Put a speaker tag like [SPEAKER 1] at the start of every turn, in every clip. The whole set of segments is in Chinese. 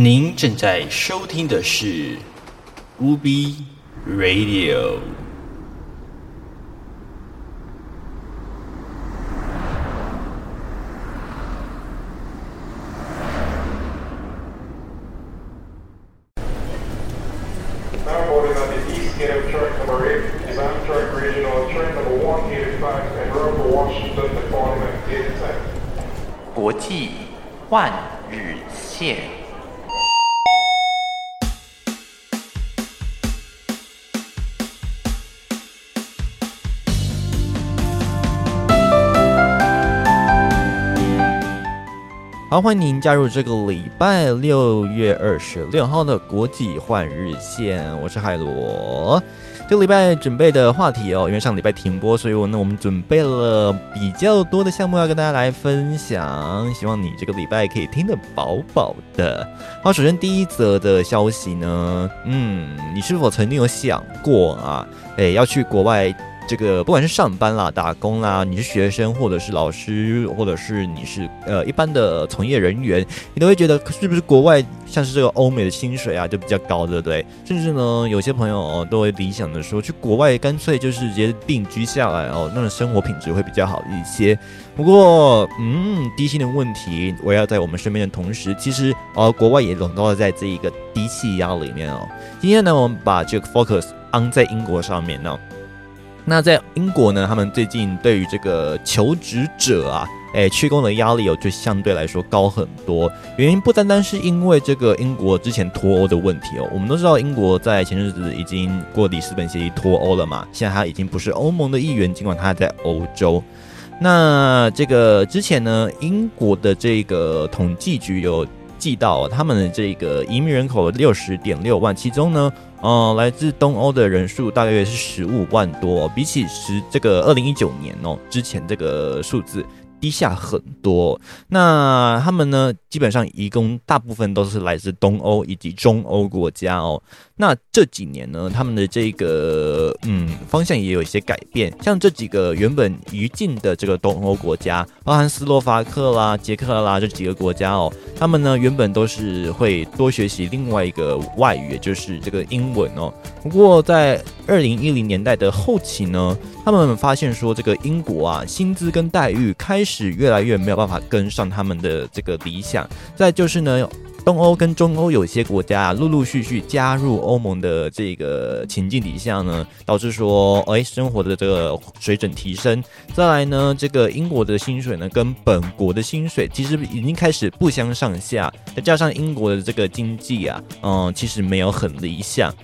[SPEAKER 1] 您正在收听的是乌比 Radio。
[SPEAKER 2] 欢迎您加入这个礼拜六月二十六号的国际换日线，我是海螺。这个礼拜准备的话题哦，因为上礼拜停播，所以我呢我们准备了比较多的项目要跟大家来分享，希望你这个礼拜可以听得饱饱的。好，首先第一则的消息呢，嗯，你是否曾经有想过啊，诶，要去国外？这个不管是上班啦、打工啦，你是学生或者是老师，或者是你是呃一般的从业人员，你都会觉得是不是国外像是这个欧美的薪水啊就比较高，对不对？甚至呢，有些朋友、哦、都会理想的说，去国外干脆就是直接定居下来哦，那种生活品质会比较好一些。不过，嗯，低薪的问题围绕在我们身边的同时，其实呃，国外也笼罩在这一个低气压里面哦。今天呢，我们把这个 focus on 在英国上面呢。那在英国呢，他们最近对于这个求职者啊，哎，缺工的压力哦，就相对来说高很多。原因不单单是因为这个英国之前脱欧的问题哦，我们都知道英国在前日子已经过里斯本协议脱欧了嘛，现在他已经不是欧盟的一员，尽管他在欧洲。那这个之前呢，英国的这个统计局有记到他们的这个移民人口六十点六万，其中呢。嗯，来自东欧的人数大约是十五万多，比起十这个二零一九年哦之前这个数字低下很多。那他们呢，基本上移工大部分都是来自东欧以及中欧国家哦。那这几年呢，他们的这个嗯方向也有一些改变，像这几个原本于禁的这个东欧国家，包含斯洛伐克啦、捷克啦这几个国家哦，他们呢原本都是会多学习另外一个外语，也就是这个英文哦。不过在二零一零年代的后期呢，他们发现说这个英国啊薪资跟待遇开始越来越没有办法跟上他们的这个理想，再就是呢。东欧跟中欧有些国家啊，陆陆续续加入欧盟的这个情境底下呢，导致说，哎，生活的这个水准提升。再来呢，这个英国的薪水呢，跟本国的薪水其实已经开始不相上下。再加上英国的这个经济啊，嗯，其实没有很理想，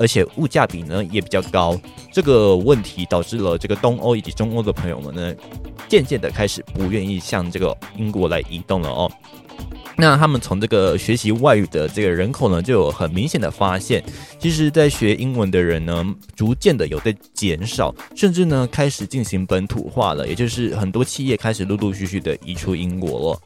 [SPEAKER 2] 而且物价比呢也比较高。这个问题导致了这个东欧以及中欧的朋友们呢，渐渐的开始不愿意向这个英国来移动了哦。那他们从这个学习外语的这个人口呢，就有很明显的发现，其实，在学英文的人呢，逐渐的有在减少，甚至呢，开始进行本土化了，也就是很多企业开始陆陆续续的移出英国了。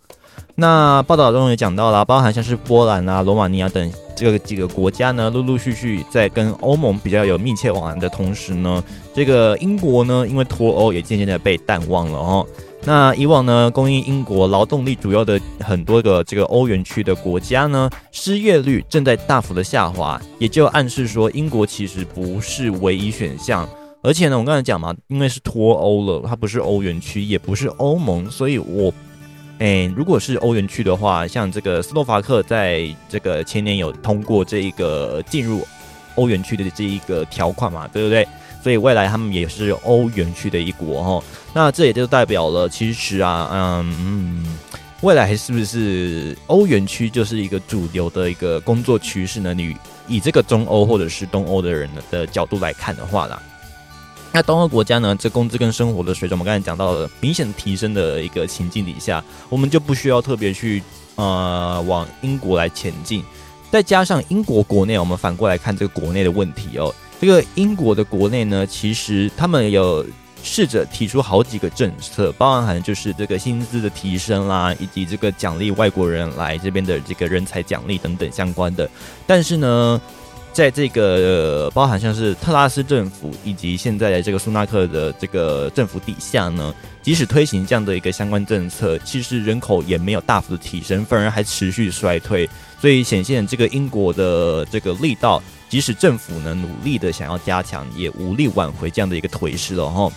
[SPEAKER 2] 那报道中也讲到了，包含像是波兰啊、罗马尼亚等这个几个国家呢，陆陆续续在跟欧盟比较有密切往来的同时呢，这个英国呢，因为脱欧也渐渐的被淡忘了哦。那以往呢，供应英国劳动力主要的很多个这个欧元区的国家呢，失业率正在大幅的下滑，也就暗示说英国其实不是唯一选项。而且呢，我刚才讲嘛，因为是脱欧了，它不是欧元区，也不是欧盟，所以我，哎，如果是欧元区的话，像这个斯洛伐克在这个前年有通过这一个进入欧元区的这一个条款嘛，对不对？所以未来他们也是欧元区的一国哈，那这也就代表了，其实啊，嗯嗯，未来是不是欧元区就是一个主流的一个工作趋势呢？你以这个中欧或者是东欧的人的角度来看的话啦，那东欧国家呢，这工资跟生活的水准，我们刚才讲到了明显提升的一个情境底下，我们就不需要特别去呃往英国来前进，再加上英国国内，我们反过来看这个国内的问题哦。这个英国的国内呢，其实他们有试着提出好几个政策，包含就是这个薪资的提升啦，以及这个奖励外国人来这边的这个人才奖励等等相关的。但是呢，在这个、包含像是特拉斯政府以及现在的这个苏纳克的这个政府底下呢，即使推行这样的一个相关政策，其实人口也没有大幅的提升，反而还持续衰退，所以显现这个英国的这个力道，即使政府呢努力的想要加强，也无力挽回这样的一个颓势了哈。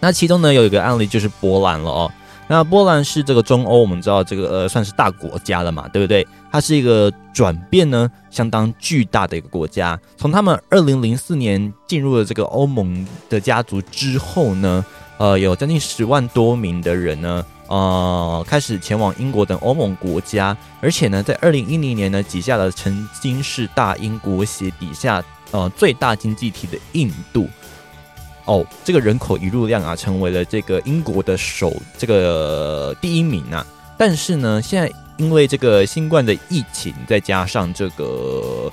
[SPEAKER 2] 那其中呢有一个案例就是波兰了哦。那波兰是这个中欧，我们知道这个呃算是大国家了嘛，对不对？它是一个转变呢相当巨大的一个国家。从他们二零零四年进入了这个欧盟的家族之后呢，呃，有将近十万多名的人呢，呃，开始前往英国等欧盟国家，而且呢，在二零一零年呢，挤下了曾经是大英国协底下呃最大经济体的印度。哦，这个人口移入量啊，成为了这个英国的首这个第一名啊。但是呢，现在因为这个新冠的疫情，再加上这个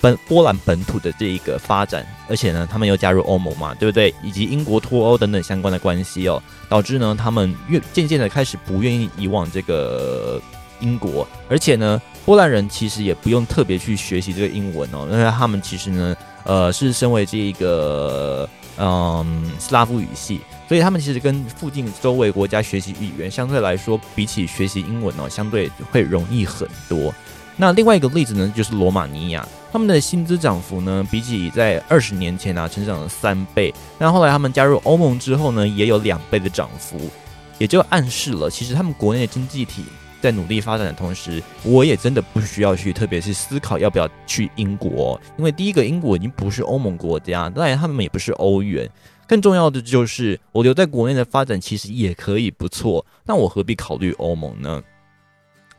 [SPEAKER 2] 本波兰本土的这一个发展，而且呢，他们又加入欧盟嘛，对不对？以及英国脱欧等等相关的关系哦，导致呢，他们越渐渐的开始不愿意以往这个英国，而且呢，波兰人其实也不用特别去学习这个英文哦，因为他们其实呢，呃，是身为这一个。嗯，斯拉夫语系，所以他们其实跟附近周围国家学习语言，相对来说，比起学习英文哦，相对会容易很多。那另外一个例子呢，就是罗马尼亚，他们的薪资涨幅呢，比起在二十年前啊，成长了三倍。那后来他们加入欧盟之后呢，也有两倍的涨幅，也就暗示了，其实他们国内的经济体。在努力发展的同时，我也真的不需要去特别是思考要不要去英国，因为第一个英国已经不是欧盟国家，当然他们也不是欧元，更重要的就是我留在国内的发展其实也可以不错，那我何必考虑欧盟呢？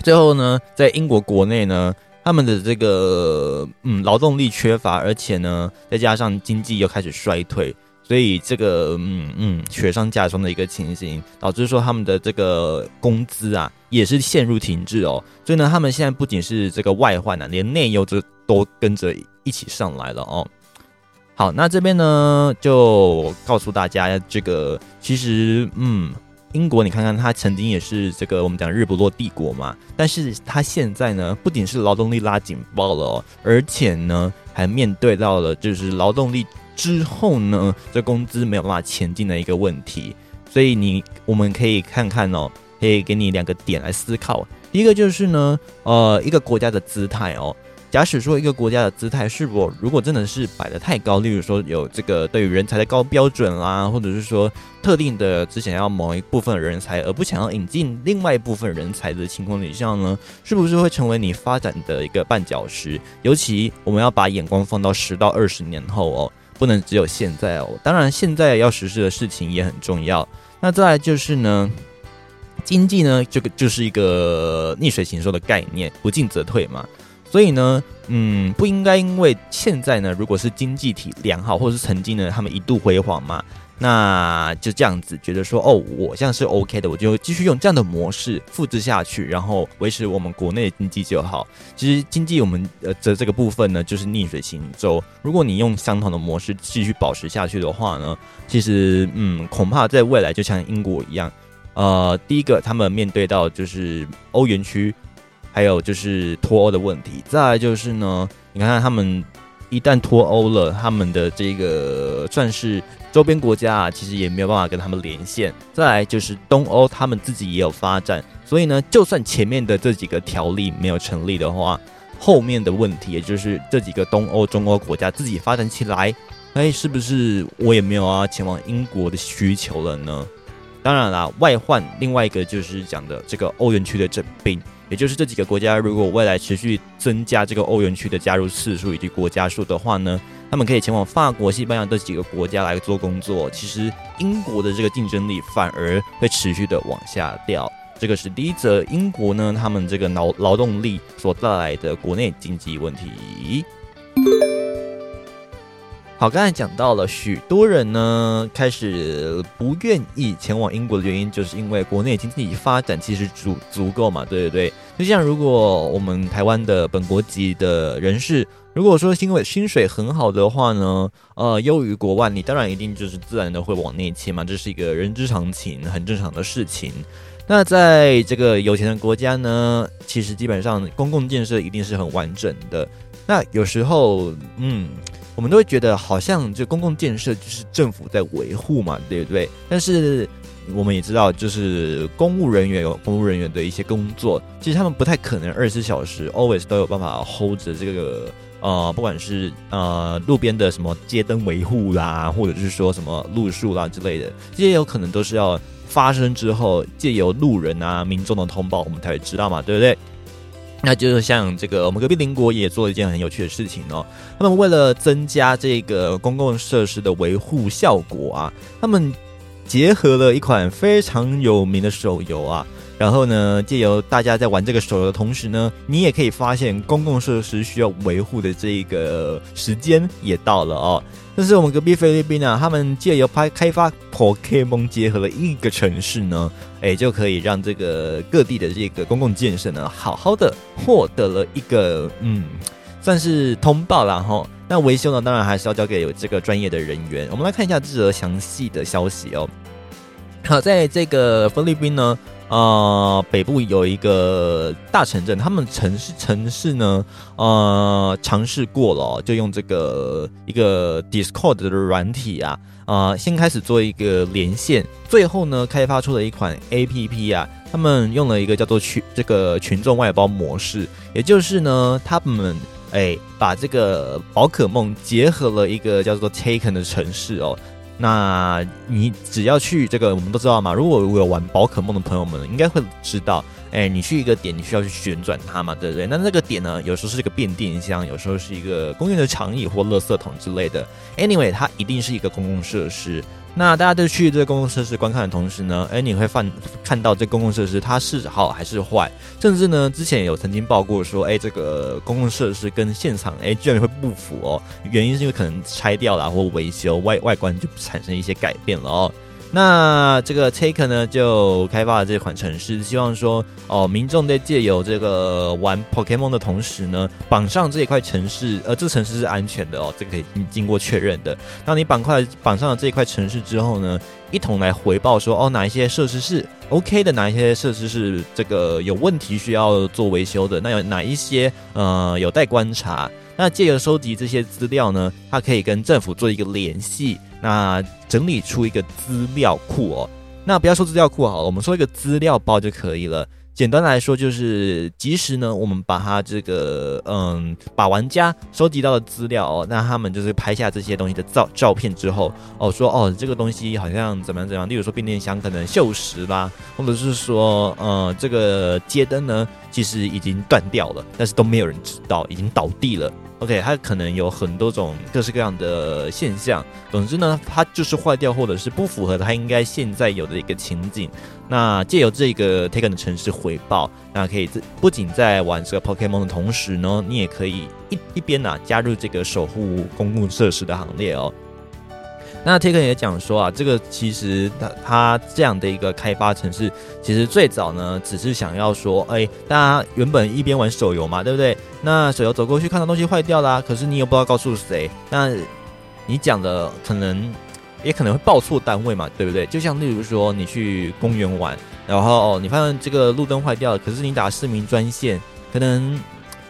[SPEAKER 2] 最后呢，在英国国内呢，他们的这个嗯劳动力缺乏，而且呢再加上经济又开始衰退。所以这个嗯嗯雪上加霜的一个情形，导致说他们的这个工资啊也是陷入停滞哦。所以呢，他们现在不仅是这个外患啊，连内忧都都跟着一起上来了哦。好，那这边呢就告诉大家，这个其实嗯，英国你看看，它曾经也是这个我们讲日不落帝国嘛，但是它现在呢不仅是劳动力拉警报了哦，而且呢还面对到了就是劳动力。之后呢，这工资没有办法前进的一个问题，所以你我们可以看看哦，可以给你两个点来思考。第一个就是呢，呃，一个国家的姿态哦。假使说一个国家的姿态是否如果真的是摆的太高，例如说有这个对于人才的高标准啦，或者是说特定的只想要某一部分人才，而不想要引进另外一部分人才的情况底下呢，是不是会成为你发展的一个绊脚石？尤其我们要把眼光放到十到二十年后哦。不能只有现在哦，当然现在要实施的事情也很重要。那再来就是呢，经济呢，这个就是一个逆水行舟的概念，不进则退嘛。所以呢，嗯，不应该因为现在呢，如果是经济体良好，或者是曾经呢，他们一度辉煌嘛。那就这样子觉得说，哦，我这样是 OK 的，我就继续用这样的模式复制下去，然后维持我们国内的经济就好。其实经济我们呃的这个部分呢，就是逆水行舟。如果你用相同的模式继续保持下去的话呢，其实嗯，恐怕在未来就像英国一样，呃，第一个他们面对到就是欧元区，还有就是脱欧的问题。再来就是呢，你看看他们一旦脱欧了，他们的这个算是。周边国家啊，其实也没有办法跟他们连线。再来就是东欧，他们自己也有发展，所以呢，就算前面的这几个条例没有成立的话，后面的问题，也就是这几个东欧、中欧国家自己发展起来，哎，是不是我也没有啊前往英国的需求了呢？当然啦，外患另外一个就是讲的这个欧元区的整并，也就是这几个国家如果未来持续增加这个欧元区的加入次数以及国家数的话呢？他们可以前往法国、西班牙这几个国家来做工作，其实英国的这个竞争力反而会持续的往下掉。这个是第一则，英国呢，他们这个劳劳动力所带来的国内经济问题。好，刚才讲到了，许多人呢开始不愿意前往英国的原因，就是因为国内经济发展其实足足够嘛，对对对。就像如果我们台湾的本国籍的人士，如果说因为薪水很好的话呢，呃，优于国外，你当然一定就是自然的会往内迁嘛，这是一个人之常情，很正常的事情。那在这个有钱的国家呢，其实基本上公共建设一定是很完整的。那有时候，嗯，我们都会觉得好像就公共建设就是政府在维护嘛，对不对？但是我们也知道，就是公务人员有公务人员的一些工作，其实他们不太可能二十四小时 always 都有办法 hold 着这个呃，不管是呃路边的什么街灯维护啦，或者是说什么路树啦之类的，这些有可能都是要发生之后，借由路人啊、民众的通报，我们才会知道嘛，对不对？那就是像这个，我们隔壁邻国也做了一件很有趣的事情哦。他们为了增加这个公共设施的维护效果啊，他们结合了一款非常有名的手游啊。然后呢，借由大家在玩这个手游的同时呢，你也可以发现公共设施需要维护的这个时间也到了哦。但是我们隔壁菲律宾啊，他们借由拍开发 Pokemon 结合了一个城市呢，哎，就可以让这个各地的这个公共建设呢，好好的获得了一个嗯，算是通报了哈。那维修呢，当然还是要交给有这个专业的人员。我们来看一下这则详细的消息哦。好，在这个菲律宾呢。呃，北部有一个大城镇，他们城市城市呢，呃，尝试过了，就用这个一个 Discord 的软体啊，啊，先开始做一个连线，最后呢，开发出了一款 APP 啊，他们用了一个叫做群这个群众外包模式，也就是呢，他们哎把这个宝可梦结合了一个叫做 Taken 的城市哦。那你只要去这个，我们都知道嘛。如果我有玩宝可梦的朋友们，应该会知道，哎，你去一个点，你需要去旋转它嘛，对不对？那那个点呢，有时候是一个变电箱，有时候是一个公园的长椅或垃圾桶之类的。Anyway，它一定是一个公共设施。那大家都去这个公共设施观看的同时呢，哎，你会看看到这公共设施它是好还是坏，甚至呢，之前有曾经报过说，哎，这个公共设施跟现场哎居然会不符哦，原因是因为可能拆掉了或维修外外观就产生一些改变了哦。那这个 Take 呢，就开发了这款城市，希望说哦，民众在借由这个玩 Pokemon 的同时呢，绑上这一块城市，呃，这城市是安全的哦，这个可以经过确认的。当你绑块绑上了这一块城市之后呢，一同来回报说哦，哪一些设施是 OK 的，哪一些设施是这个有问题需要做维修的，那有哪一些呃有待观察。那借由收集这些资料呢，它可以跟政府做一个联系。那整理出一个资料库哦，那不要说资料库好了，我们说一个资料包就可以了。简单来说，就是即时呢，我们把它这个嗯，把玩家收集到的资料哦，那他们就是拍下这些东西的照照片之后哦，说哦，这个东西好像怎么样怎么样，例如说变电箱可能锈蚀啦，或者是说呃，这个街灯呢，其实已经断掉了，但是都没有人知道，已经倒地了。OK，它可能有很多种各式各样的现象。总之呢，它就是坏掉，或者是不符合它应该现在有的一个情景。那借由这个 Taken 的城市回报，那可以不仅在玩这个 Pokemon 的同时呢，你也可以一一边呢加入这个守护公共设施的行列哦。那 Taken 也讲说啊，这个其实它它这样的一个开发城市，其实最早呢只是想要说，哎，大家原本一边玩手游嘛，对不对？那手游走过去看到东西坏掉啦，可是你又不知道告诉谁，那你讲的可能也可能会报错单位嘛，对不对？就像例如说你去公园玩，然后你发现这个路灯坏掉了，可是你打市民专线，可能。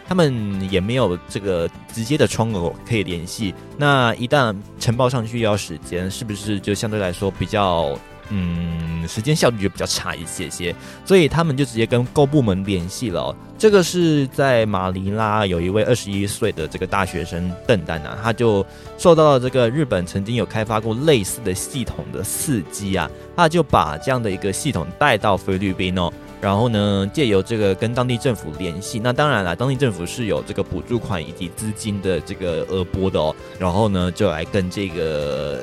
[SPEAKER 2] 他们也没有这个直接的窗口可以联系，那一旦呈报上去要时间，是不是就相对来说比较嗯时间效率就比较差一些些？所以他们就直接跟各部门联系了。这个是在马尼拉有一位二十一岁的这个大学生邓丹啊，他就受到了这个日本曾经有开发过类似的系统的刺激啊，他就把这样的一个系统带到菲律宾哦。然后呢，借由这个跟当地政府联系，那当然了，当地政府是有这个补助款以及资金的这个额拨的哦。然后呢，就来跟这个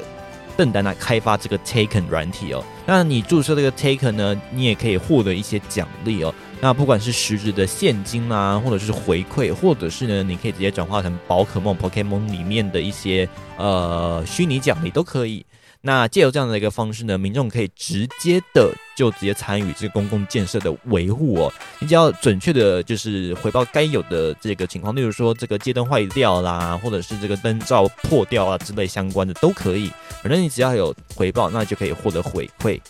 [SPEAKER 2] 邓丹来开发这个 Taken 软体哦。那你注册这个 Taken 呢，你也可以获得一些奖励哦。那不管是实质的现金啊，或者是回馈，或者是呢，你可以直接转化成宝可梦 Pokemon 里面的一些呃虚拟奖励都可以。那借由这样的一个方式呢，民众可以直接的就直接参与这个公共建设的维护哦。你只要准确的，就是回报该有的这个情况，例如说这个街灯坏掉啦，或者是这个灯罩破掉啊之类相关的都可以。反正你只要有回报，那就可以获得回馈。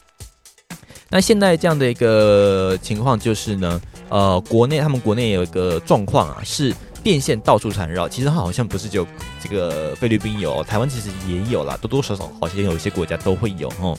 [SPEAKER 2] 那现在这样的一个情况就是呢，呃，国内他们国内有一个状况啊，是电线到处缠绕。其实它好像不是只有这个菲律宾有，台湾其实也有啦，多多少少好像有一些国家都会有哦。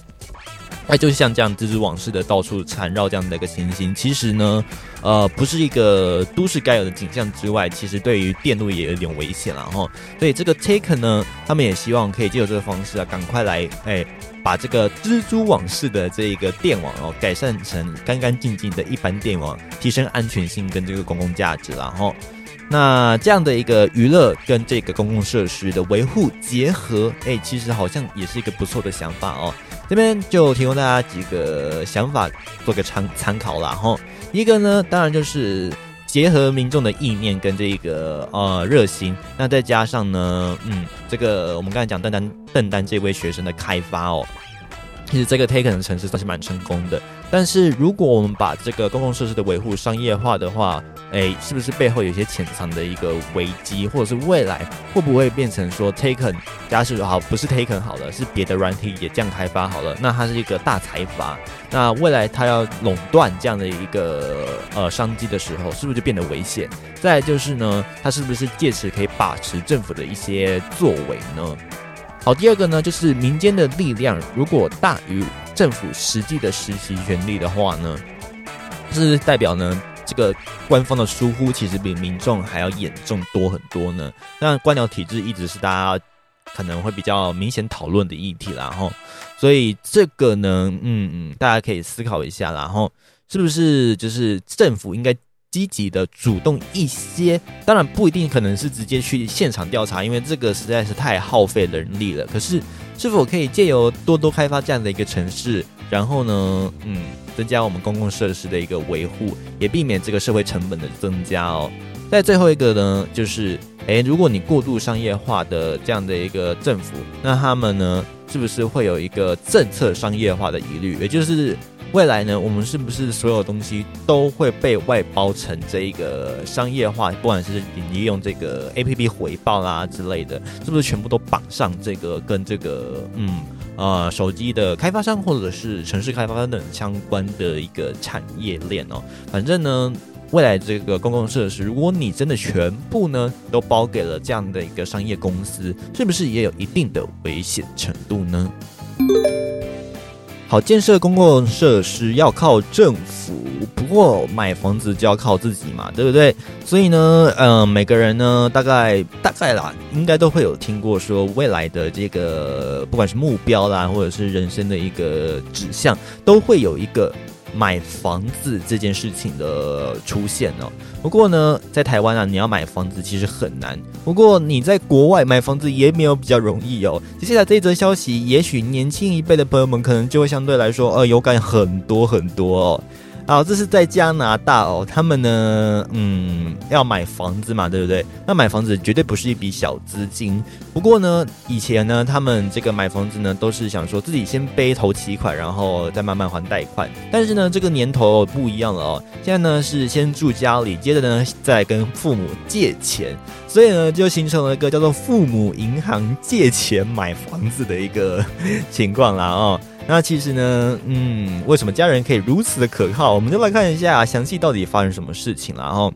[SPEAKER 2] 那就是像这样蜘蛛网似的到处缠绕这样的一个情形，其实呢，呃，不是一个都市该有的景象之外，其实对于电路也有点危险了哈。所以这个 Taken 呢，他们也希望可以借由这个方式啊，赶快来哎，把这个蜘蛛网式的这一个电网哦，改善成干干净净的一般电网，提升安全性跟这个公共价值然后。那这样的一个娱乐跟这个公共设施的维护结合，哎，其实好像也是一个不错的想法哦。这边就提供大家几个想法做个参参考啦。哈。一个呢，当然就是结合民众的意念跟这个呃热心，那再加上呢，嗯，这个我们刚才讲邓丹邓丹这位学生的开发哦。其实这个 Taken 的城市算是蛮成功的，但是如果我们把这个公共设施的维护商业化的话，哎，是不是背后有一些潜藏的一个危机，或者是未来会不会变成说 Taken 假设好不是 Taken 好了，是别的软体也这样开发好了，那它是一个大财阀，那未来它要垄断这样的一个呃商机的时候，是不是就变得危险？再就是呢，它是不是借此可以把持政府的一些作为呢？好，第二个呢，就是民间的力量如果大于政府实际的实习权力的话呢，是代表呢这个官方的疏忽其实比民众还要严重多很多呢。那官僚体制一直是大家可能会比较明显讨论的议题啦，吼，所以这个呢，嗯嗯，大家可以思考一下，然后是不是就是政府应该。积极的主动一些，当然不一定可能是直接去现场调查，因为这个实在是太耗费人力了。可是，是否可以借由多多开发这样的一个城市，然后呢，嗯，增加我们公共设施的一个维护，也避免这个社会成本的增加哦。在最后一个呢，就是，诶，如果你过度商业化的这样的一个政府，那他们呢，是不是会有一个政策商业化的疑虑？也就是。未来呢，我们是不是所有东西都会被外包成这一个商业化？不管是利用这个 A P P 回报啦之类的，是不是全部都绑上这个跟这个嗯呃手机的开发商或者是城市开发商等相关的一个产业链哦？反正呢，未来这个公共设施，如果你真的全部呢都包给了这样的一个商业公司，是不是也有一定的危险程度呢？好，建设公共设施要靠政府，不过买房子就要靠自己嘛，对不对？所以呢，嗯，每个人呢，大概大概啦，应该都会有听过说，未来的这个不管是目标啦，或者是人生的一个指向，都会有一个。买房子这件事情的出现哦，不过呢，在台湾啊，你要买房子其实很难。不过你在国外买房子也没有比较容易哦。接下来这一则消息，也许年轻一辈的朋友们可能就会相对来说，呃，有感很多很多哦。好，这是在加拿大哦，他们呢，嗯，要买房子嘛，对不对？那买房子绝对不是一笔小资金。不过呢，以前呢，他们这个买房子呢，都是想说自己先背头期款，然后再慢慢还贷款。但是呢，这个年头不一样了哦，现在呢是先住家里，接着呢再跟父母借钱，所以呢就形成了一个叫做父母银行借钱买房子的一个 情况啦哦。那其实呢，嗯，为什么家人可以如此的可靠？我们就来看一下详细到底发生什么事情了。哦，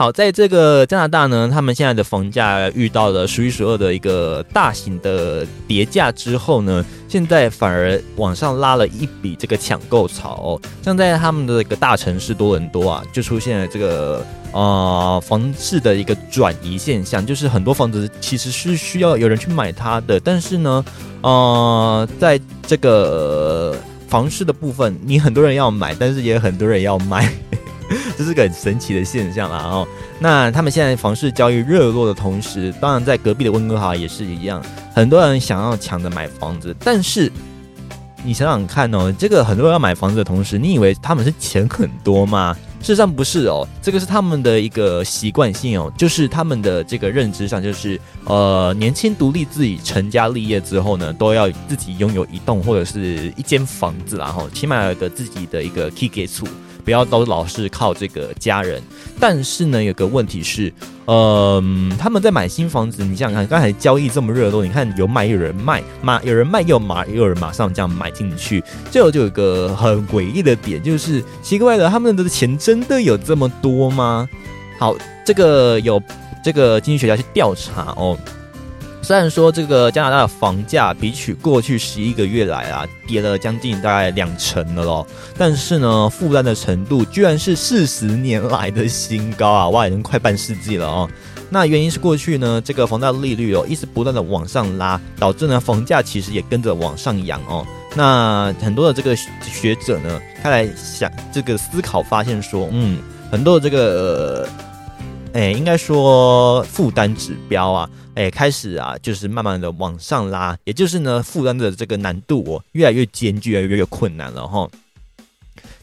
[SPEAKER 2] 好，在这个加拿大呢，他们现在的房价遇到了数一数二的一个大型的跌价之后呢，现在反而往上拉了一笔这个抢购潮。像在他们的一个大城市多伦多啊，就出现了这个呃房市的一个转移现象，就是很多房子其实是需要有人去买它的，但是呢。呃，在这个房市的部分，你很多人要买，但是也很多人要卖，这是个很神奇的现象啦。哦，那他们现在房市交易热络的同时，当然在隔壁的温哥华也是一样，很多人想要抢着买房子，但是你想想看哦，这个很多人要买房子的同时，你以为他们是钱很多吗？事实上不是哦，这个是他们的一个习惯性哦，就是他们的这个认知上，就是呃，年轻独立自己成家立业之后呢，都要自己拥有一栋或者是一间房子，然后起码有个自己的一个 key 给处。不要都老是靠这个家人。但是呢，有个问题是，呃，他们在买新房子，你想想看，刚才交易这么热络，你看有买有人卖，马有人卖又马有人马上这样买进去，最后就有个很诡异的点，就是奇怪的，他们的钱真的有这么多吗？好，这个有这个经济学家去调查哦。虽然说这个加拿大的房价比起过去十一个月来啊跌了将近大概两成了咯，但是呢负担的程度居然是四十年来的新高啊！哇，已经快半世纪了哦。那原因是过去呢这个房贷利率哦一直不断的往上拉，导致呢房价其实也跟着往上扬哦。那很多的这个学者呢他来想这个思考发现说，嗯，很多的这个。哎，应该说负担指标啊，哎，开始啊，就是慢慢的往上拉，也就是呢，负担的这个难度哦，越来越艰巨，越来越困难了哈。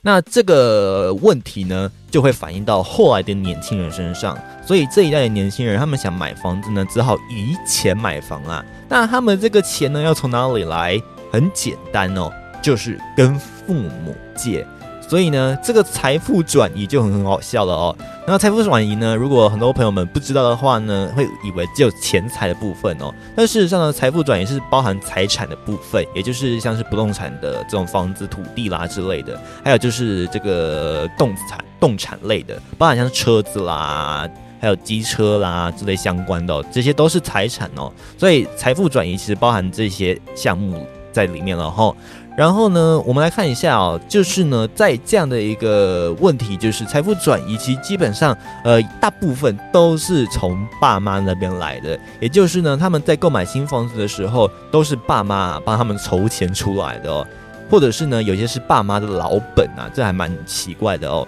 [SPEAKER 2] 那这个问题呢，就会反映到后来的年轻人身上，所以这一代的年轻人，他们想买房子呢，只好以钱买房啊。那他们这个钱呢，要从哪里来？很简单哦，就是跟父母借。所以呢，这个财富转移就很很好笑了哦。那财富转移呢，如果很多朋友们不知道的话呢，会以为只有钱财的部分哦。但事实上呢，财富转移是包含财产的部分，也就是像是不动产的这种房子、土地啦之类的，还有就是这个动产、动产类的，包含像车子啦，还有机车啦之类相关的，这些都是财产哦。所以财富转移其实包含这些项目在里面了哈。然后呢，我们来看一下哦，就是呢，在这样的一个问题，就是财富转移，其实基本上，呃，大部分都是从爸妈那边来的，也就是呢，他们在购买新房子的时候，都是爸妈帮他们筹钱出来的哦，或者是呢，有些是爸妈的老本啊，这还蛮奇怪的哦。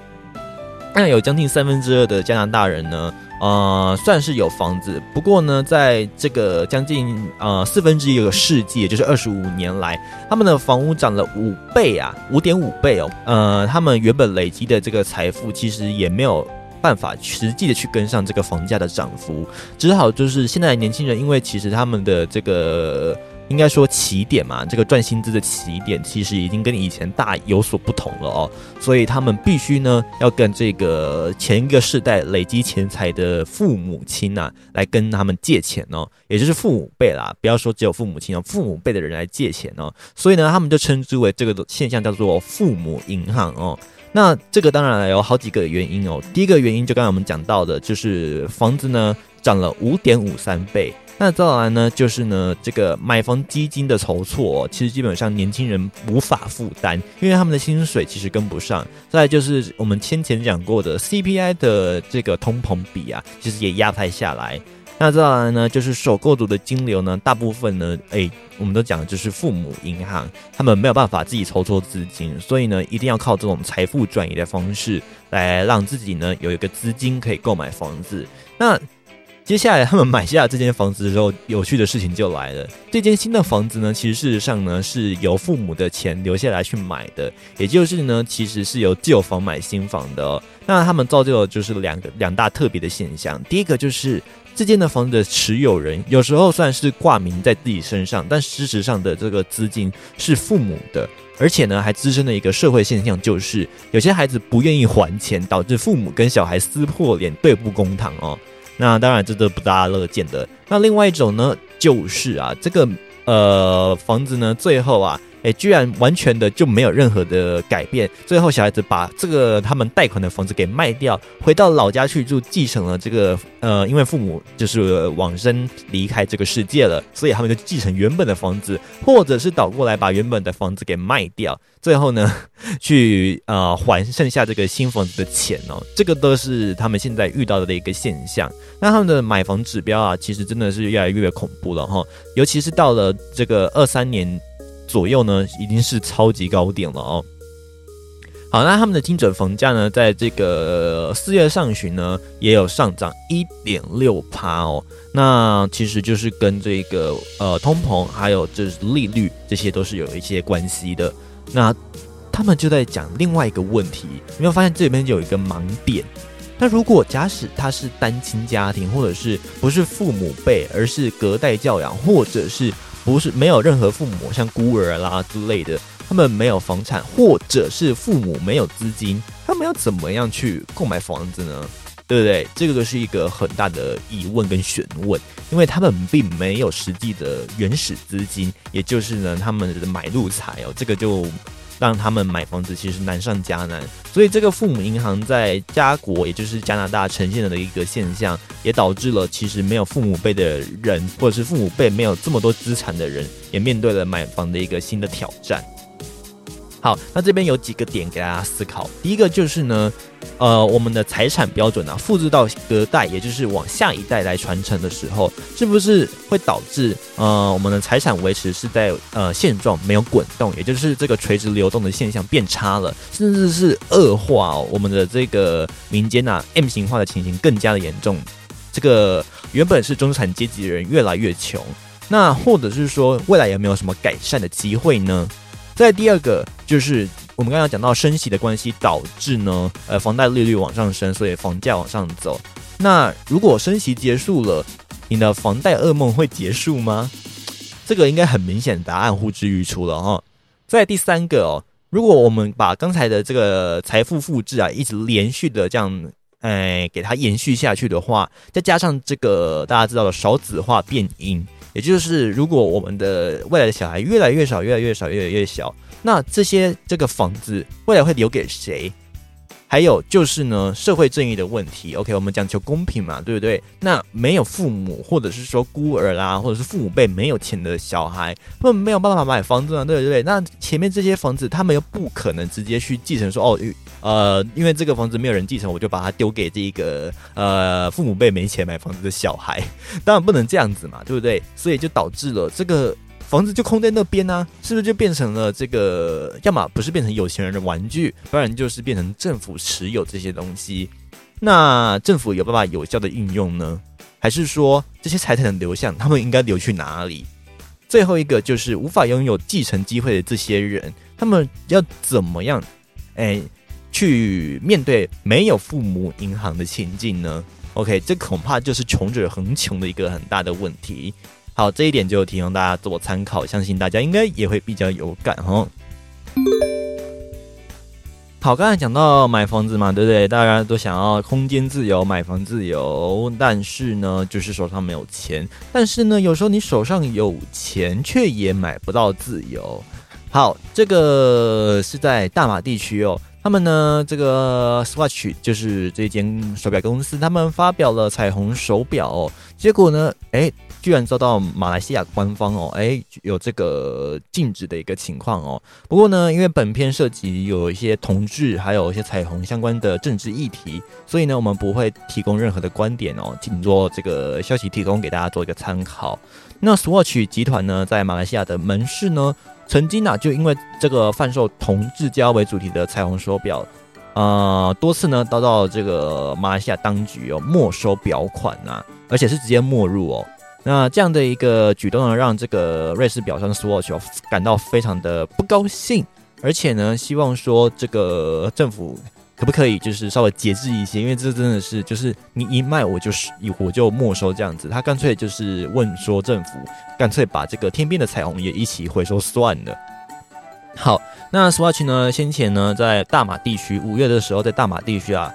[SPEAKER 2] 那有将近三分之二的加拿大人呢。呃，算是有房子，不过呢，在这个将近呃四分之一个世纪，也就是二十五年来，他们的房屋涨了五倍啊，五点五倍哦。呃，他们原本累积的这个财富，其实也没有办法实际的去跟上这个房价的涨幅，只好就是现在年轻人，因为其实他们的这个。应该说起点嘛，这个赚薪资的起点其实已经跟以前大有所不同了哦，所以他们必须呢要跟这个前一个世代累积钱财的父母亲呐来跟他们借钱哦，也就是父母辈啦，不要说只有父母亲哦，父母辈的人来借钱哦，所以呢他们就称之为这个现象叫做父母银行哦。那这个当然有好几个原因哦，第一个原因就刚才我们讲到的，就是房子呢涨了五点五三倍。那再来呢，就是呢，这个买房基金的筹措，其实基本上年轻人无法负担，因为他们的薪水其实跟不上。再就是我们先前讲过的 CPI 的这个通膨比啊，其实也压太下来。那再来呢，就是首购族的金流呢，大部分呢，哎，我们都讲的就是父母银行，他们没有办法自己筹措资金，所以呢，一定要靠这种财富转移的方式来让自己呢有一个资金可以购买房子。那接下来，他们买下这间房子的时候，有趣的事情就来了。这间新的房子呢，其实事实上呢是由父母的钱留下来去买的，也就是呢，其实是由旧房买新房的。那他们造就了就是两个两大特别的现象。第一个就是这间的房子的持有人有时候算是挂名在自己身上，但事实上的这个资金是父母的，而且呢还滋生了一个社会现象，就是有些孩子不愿意还钱，导致父母跟小孩撕破脸，对簿公堂哦。那当然，这都不大乐见的。那另外一种呢，就是啊，这个呃房子呢，最后啊。哎，居然完全的就没有任何的改变。最后，小孩子把这个他们贷款的房子给卖掉，回到老家去住，继承了这个呃，因为父母就是往生离开这个世界了，所以他们就继承原本的房子，或者是倒过来把原本的房子给卖掉，最后呢，去呃还剩下这个新房子的钱哦。这个都是他们现在遇到的一个现象。那他们的买房指标啊，其实真的是越来越恐怖了哈，尤其是到了这个二三年。左右呢，已经是超级高点了哦。好，那他们的精准房价呢，在这个四月上旬呢，也有上涨一点六趴哦。那其实就是跟这个呃通膨还有就是利率这些都是有一些关系的。那他们就在讲另外一个问题，有没有发现这里面有一个盲点？那如果假使他是单亲家庭，或者是不是父母辈，而是隔代教养，或者是。不是没有任何父母，像孤儿啦之类的，他们没有房产，或者是父母没有资金，他们要怎么样去购买房子呢？对不对？这个是一个很大的疑问跟询问，因为他们并没有实际的原始资金，也就是呢，他们的买入财哦，这个就让他们买房子其实难上加难。所以，这个父母银行在加国，也就是加拿大呈现的一个现象，也导致了其实没有父母辈的人，或者是父母辈没有这么多资产的人，也面对了买房的一个新的挑战。好，那这边有几个点给大家思考。第一个就是呢，呃，我们的财产标准啊，复制到隔代，也就是往下一代来传承的时候，是不是会导致呃，我们的财产维持是在呃现状，没有滚动，也就是这个垂直流动的现象变差了，甚至是恶化哦，我们的这个民间呐 M 型化的情形更加的严重。这个原本是中产阶级的人越来越穷，那或者是说未来有没有什么改善的机会呢？再第二个就是我们刚刚讲到升息的关系导致呢，呃，房贷利率往上升，所以房价往上走。那如果升息结束了，你的房贷噩梦会结束吗？这个应该很明显，答案呼之欲出了哈。再第三个哦，如果我们把刚才的这个财富复制啊，一直连续的这样，哎，给它延续下去的话，再加上这个大家知道的少子化变因。也就是，如果我们的未来的小孩越来越少，越来越少，越来越小，那这些这个房子未来会留给谁？还有就是呢，社会正义的问题。OK，我们讲求公平嘛，对不对？那没有父母，或者是说孤儿啦，或者是父母辈没有钱的小孩，他们没有办法买房子啊，对不对？那前面这些房子，他们又不可能直接去继承，说哦，呃，因为这个房子没有人继承，我就把它丢给这个呃父母辈没钱买房子的小孩，当然不能这样子嘛，对不对？所以就导致了这个。房子就空在那边呢，是不是就变成了这个？要么不是变成有钱人的玩具，不然就是变成政府持有这些东西。那政府有办法有效的运用呢？还是说这些财产的流向，他们应该流去哪里？最后一个就是无法拥有继承机会的这些人，他们要怎么样？哎，去面对没有父母银行的情境呢？OK，这恐怕就是穷者恒穷的一个很大的问题。好，这一点就提供大家做参考，相信大家应该也会比较有感哦。好，刚才讲到买房子嘛，对不对？大家都想要空间自由、买房自由，但是呢，就是手上没有钱。但是呢，有时候你手上有钱，却也买不到自由。好，这个是在大马地区哦。他们呢，这个 Swatch 就是这间手表公司，他们发表了彩虹手表，哦，结果呢，哎。居然遭到马来西亚官方哦，哎，有这个禁止的一个情况哦。不过呢，因为本片涉及有一些同志，还有一些彩虹相关的政治议题，所以呢，我们不会提供任何的观点哦，仅做这个消息提供给大家做一个参考。那 Swatch 集团呢，在马来西亚的门市呢，曾经啊，就因为这个贩售同志交为主题的彩虹手表，呃，多次呢遭到这个马来西亚当局哦没收表款啊，而且是直接没入哦。那这样的一个举动呢，让这个瑞士表商 Swatch 感到非常的不高兴，而且呢，希望说这个政府可不可以就是稍微节制一些，因为这真的是就是你一卖我就是我就没收这样子，他干脆就是问说政府干脆把这个天边的彩虹也一起回收算了。好，那 Swatch 呢，先前呢在大马地区五月的时候在大马地区啊。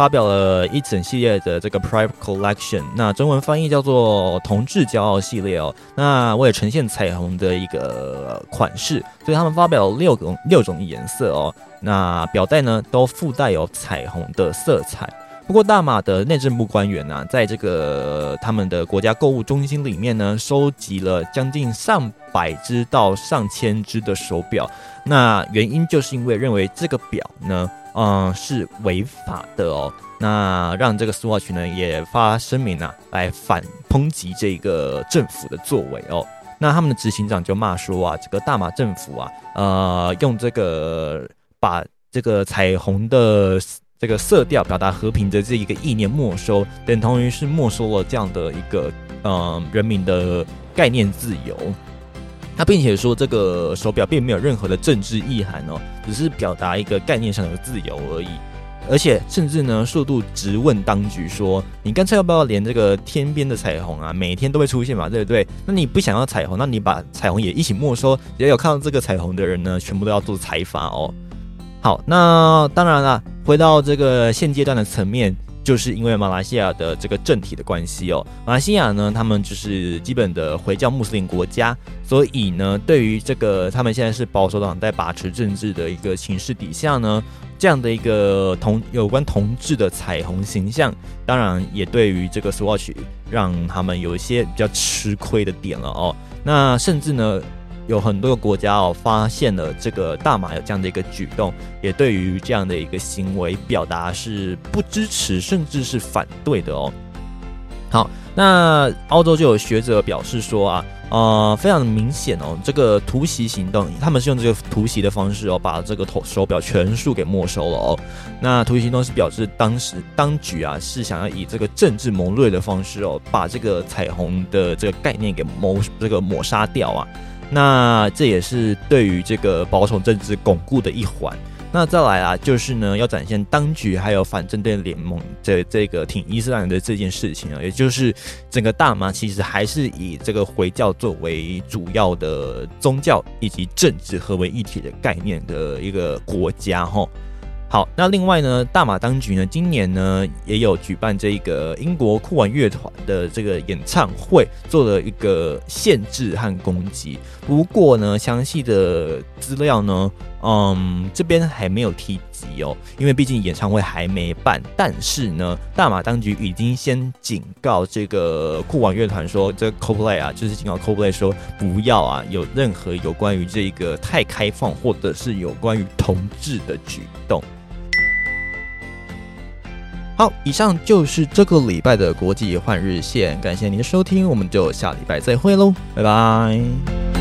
[SPEAKER 2] 发表了一整系列的这个 Private Collection，那中文翻译叫做“同志骄傲系列”哦。那为了呈现彩虹的一个款式，所以他们发表了六种六种颜色哦。那表带呢都附带有彩虹的色彩。不过大马的内政部官员呢，在这个他们的国家购物中心里面呢，收集了将近上百只到上千只的手表。那原因就是因为认为这个表呢。嗯，是违法的哦。那让这个 Swatch 呢也发声明啊，来反抨击这个政府的作为哦。那他们的执行长就骂说啊，这个大马政府啊，呃，用这个把这个彩虹的这个色调表达和平的这一个意念没收，等同于是没收了这样的一个嗯人民的概念自由。他并且说，这个手表并没有任何的政治意涵哦，只是表达一个概念上的自由而已。而且，甚至呢，速度直问当局说：“你干脆要不要连这个天边的彩虹啊，每天都会出现嘛，对不对？那你不想要彩虹，那你把彩虹也一起没收。只要有看到这个彩虹的人呢，全部都要做财阀哦。”好，那当然了，回到这个现阶段的层面。就是因为马来西亚的这个政体的关系哦，马来西亚呢，他们就是基本的回教穆斯林国家，所以呢，对于这个他们现在是保守党在把持政治的一个形势底下呢，这样的一个同有关同志的彩虹形象，当然也对于这个 Swatch 让他们有一些比较吃亏的点了哦。那甚至呢。有很多个国家哦，发现了这个大马有这样的一个举动，也对于这样的一个行为表达是不支持，甚至是反对的哦。好，那澳洲就有学者表示说啊，呃，非常明显哦，这个突袭行动，他们是用这个突袭的方式哦，把这个头手表全数给没收了哦。那突袭行动是表示当时当局啊是想要以这个政治谋略的方式哦，把这个彩虹的这个概念给谋这个抹杀掉啊。那这也是对于这个保守政治巩固的一环。那再来啊，就是呢，要展现当局还有反政变联盟这这个挺伊斯兰的这件事情啊，也就是整个大麻其实还是以这个回教作为主要的宗教以及政治合为一体的概念的一个国家哈。好，那另外呢，大马当局呢，今年呢也有举办这个英国酷玩乐团的这个演唱会，做了一个限制和攻击。不过呢，详细的资料呢，嗯，这边还没有提及哦，因为毕竟演唱会还没办。但是呢，大马当局已经先警告这个酷玩乐团说，这 CoPlay 啊，就是警告 CoPlay 说，不要啊，有任何有关于这个太开放或者是有关于同志的举动。好，以上就是这个礼拜的国际换日线，感谢您的收听，我们就下礼拜再会喽，拜拜。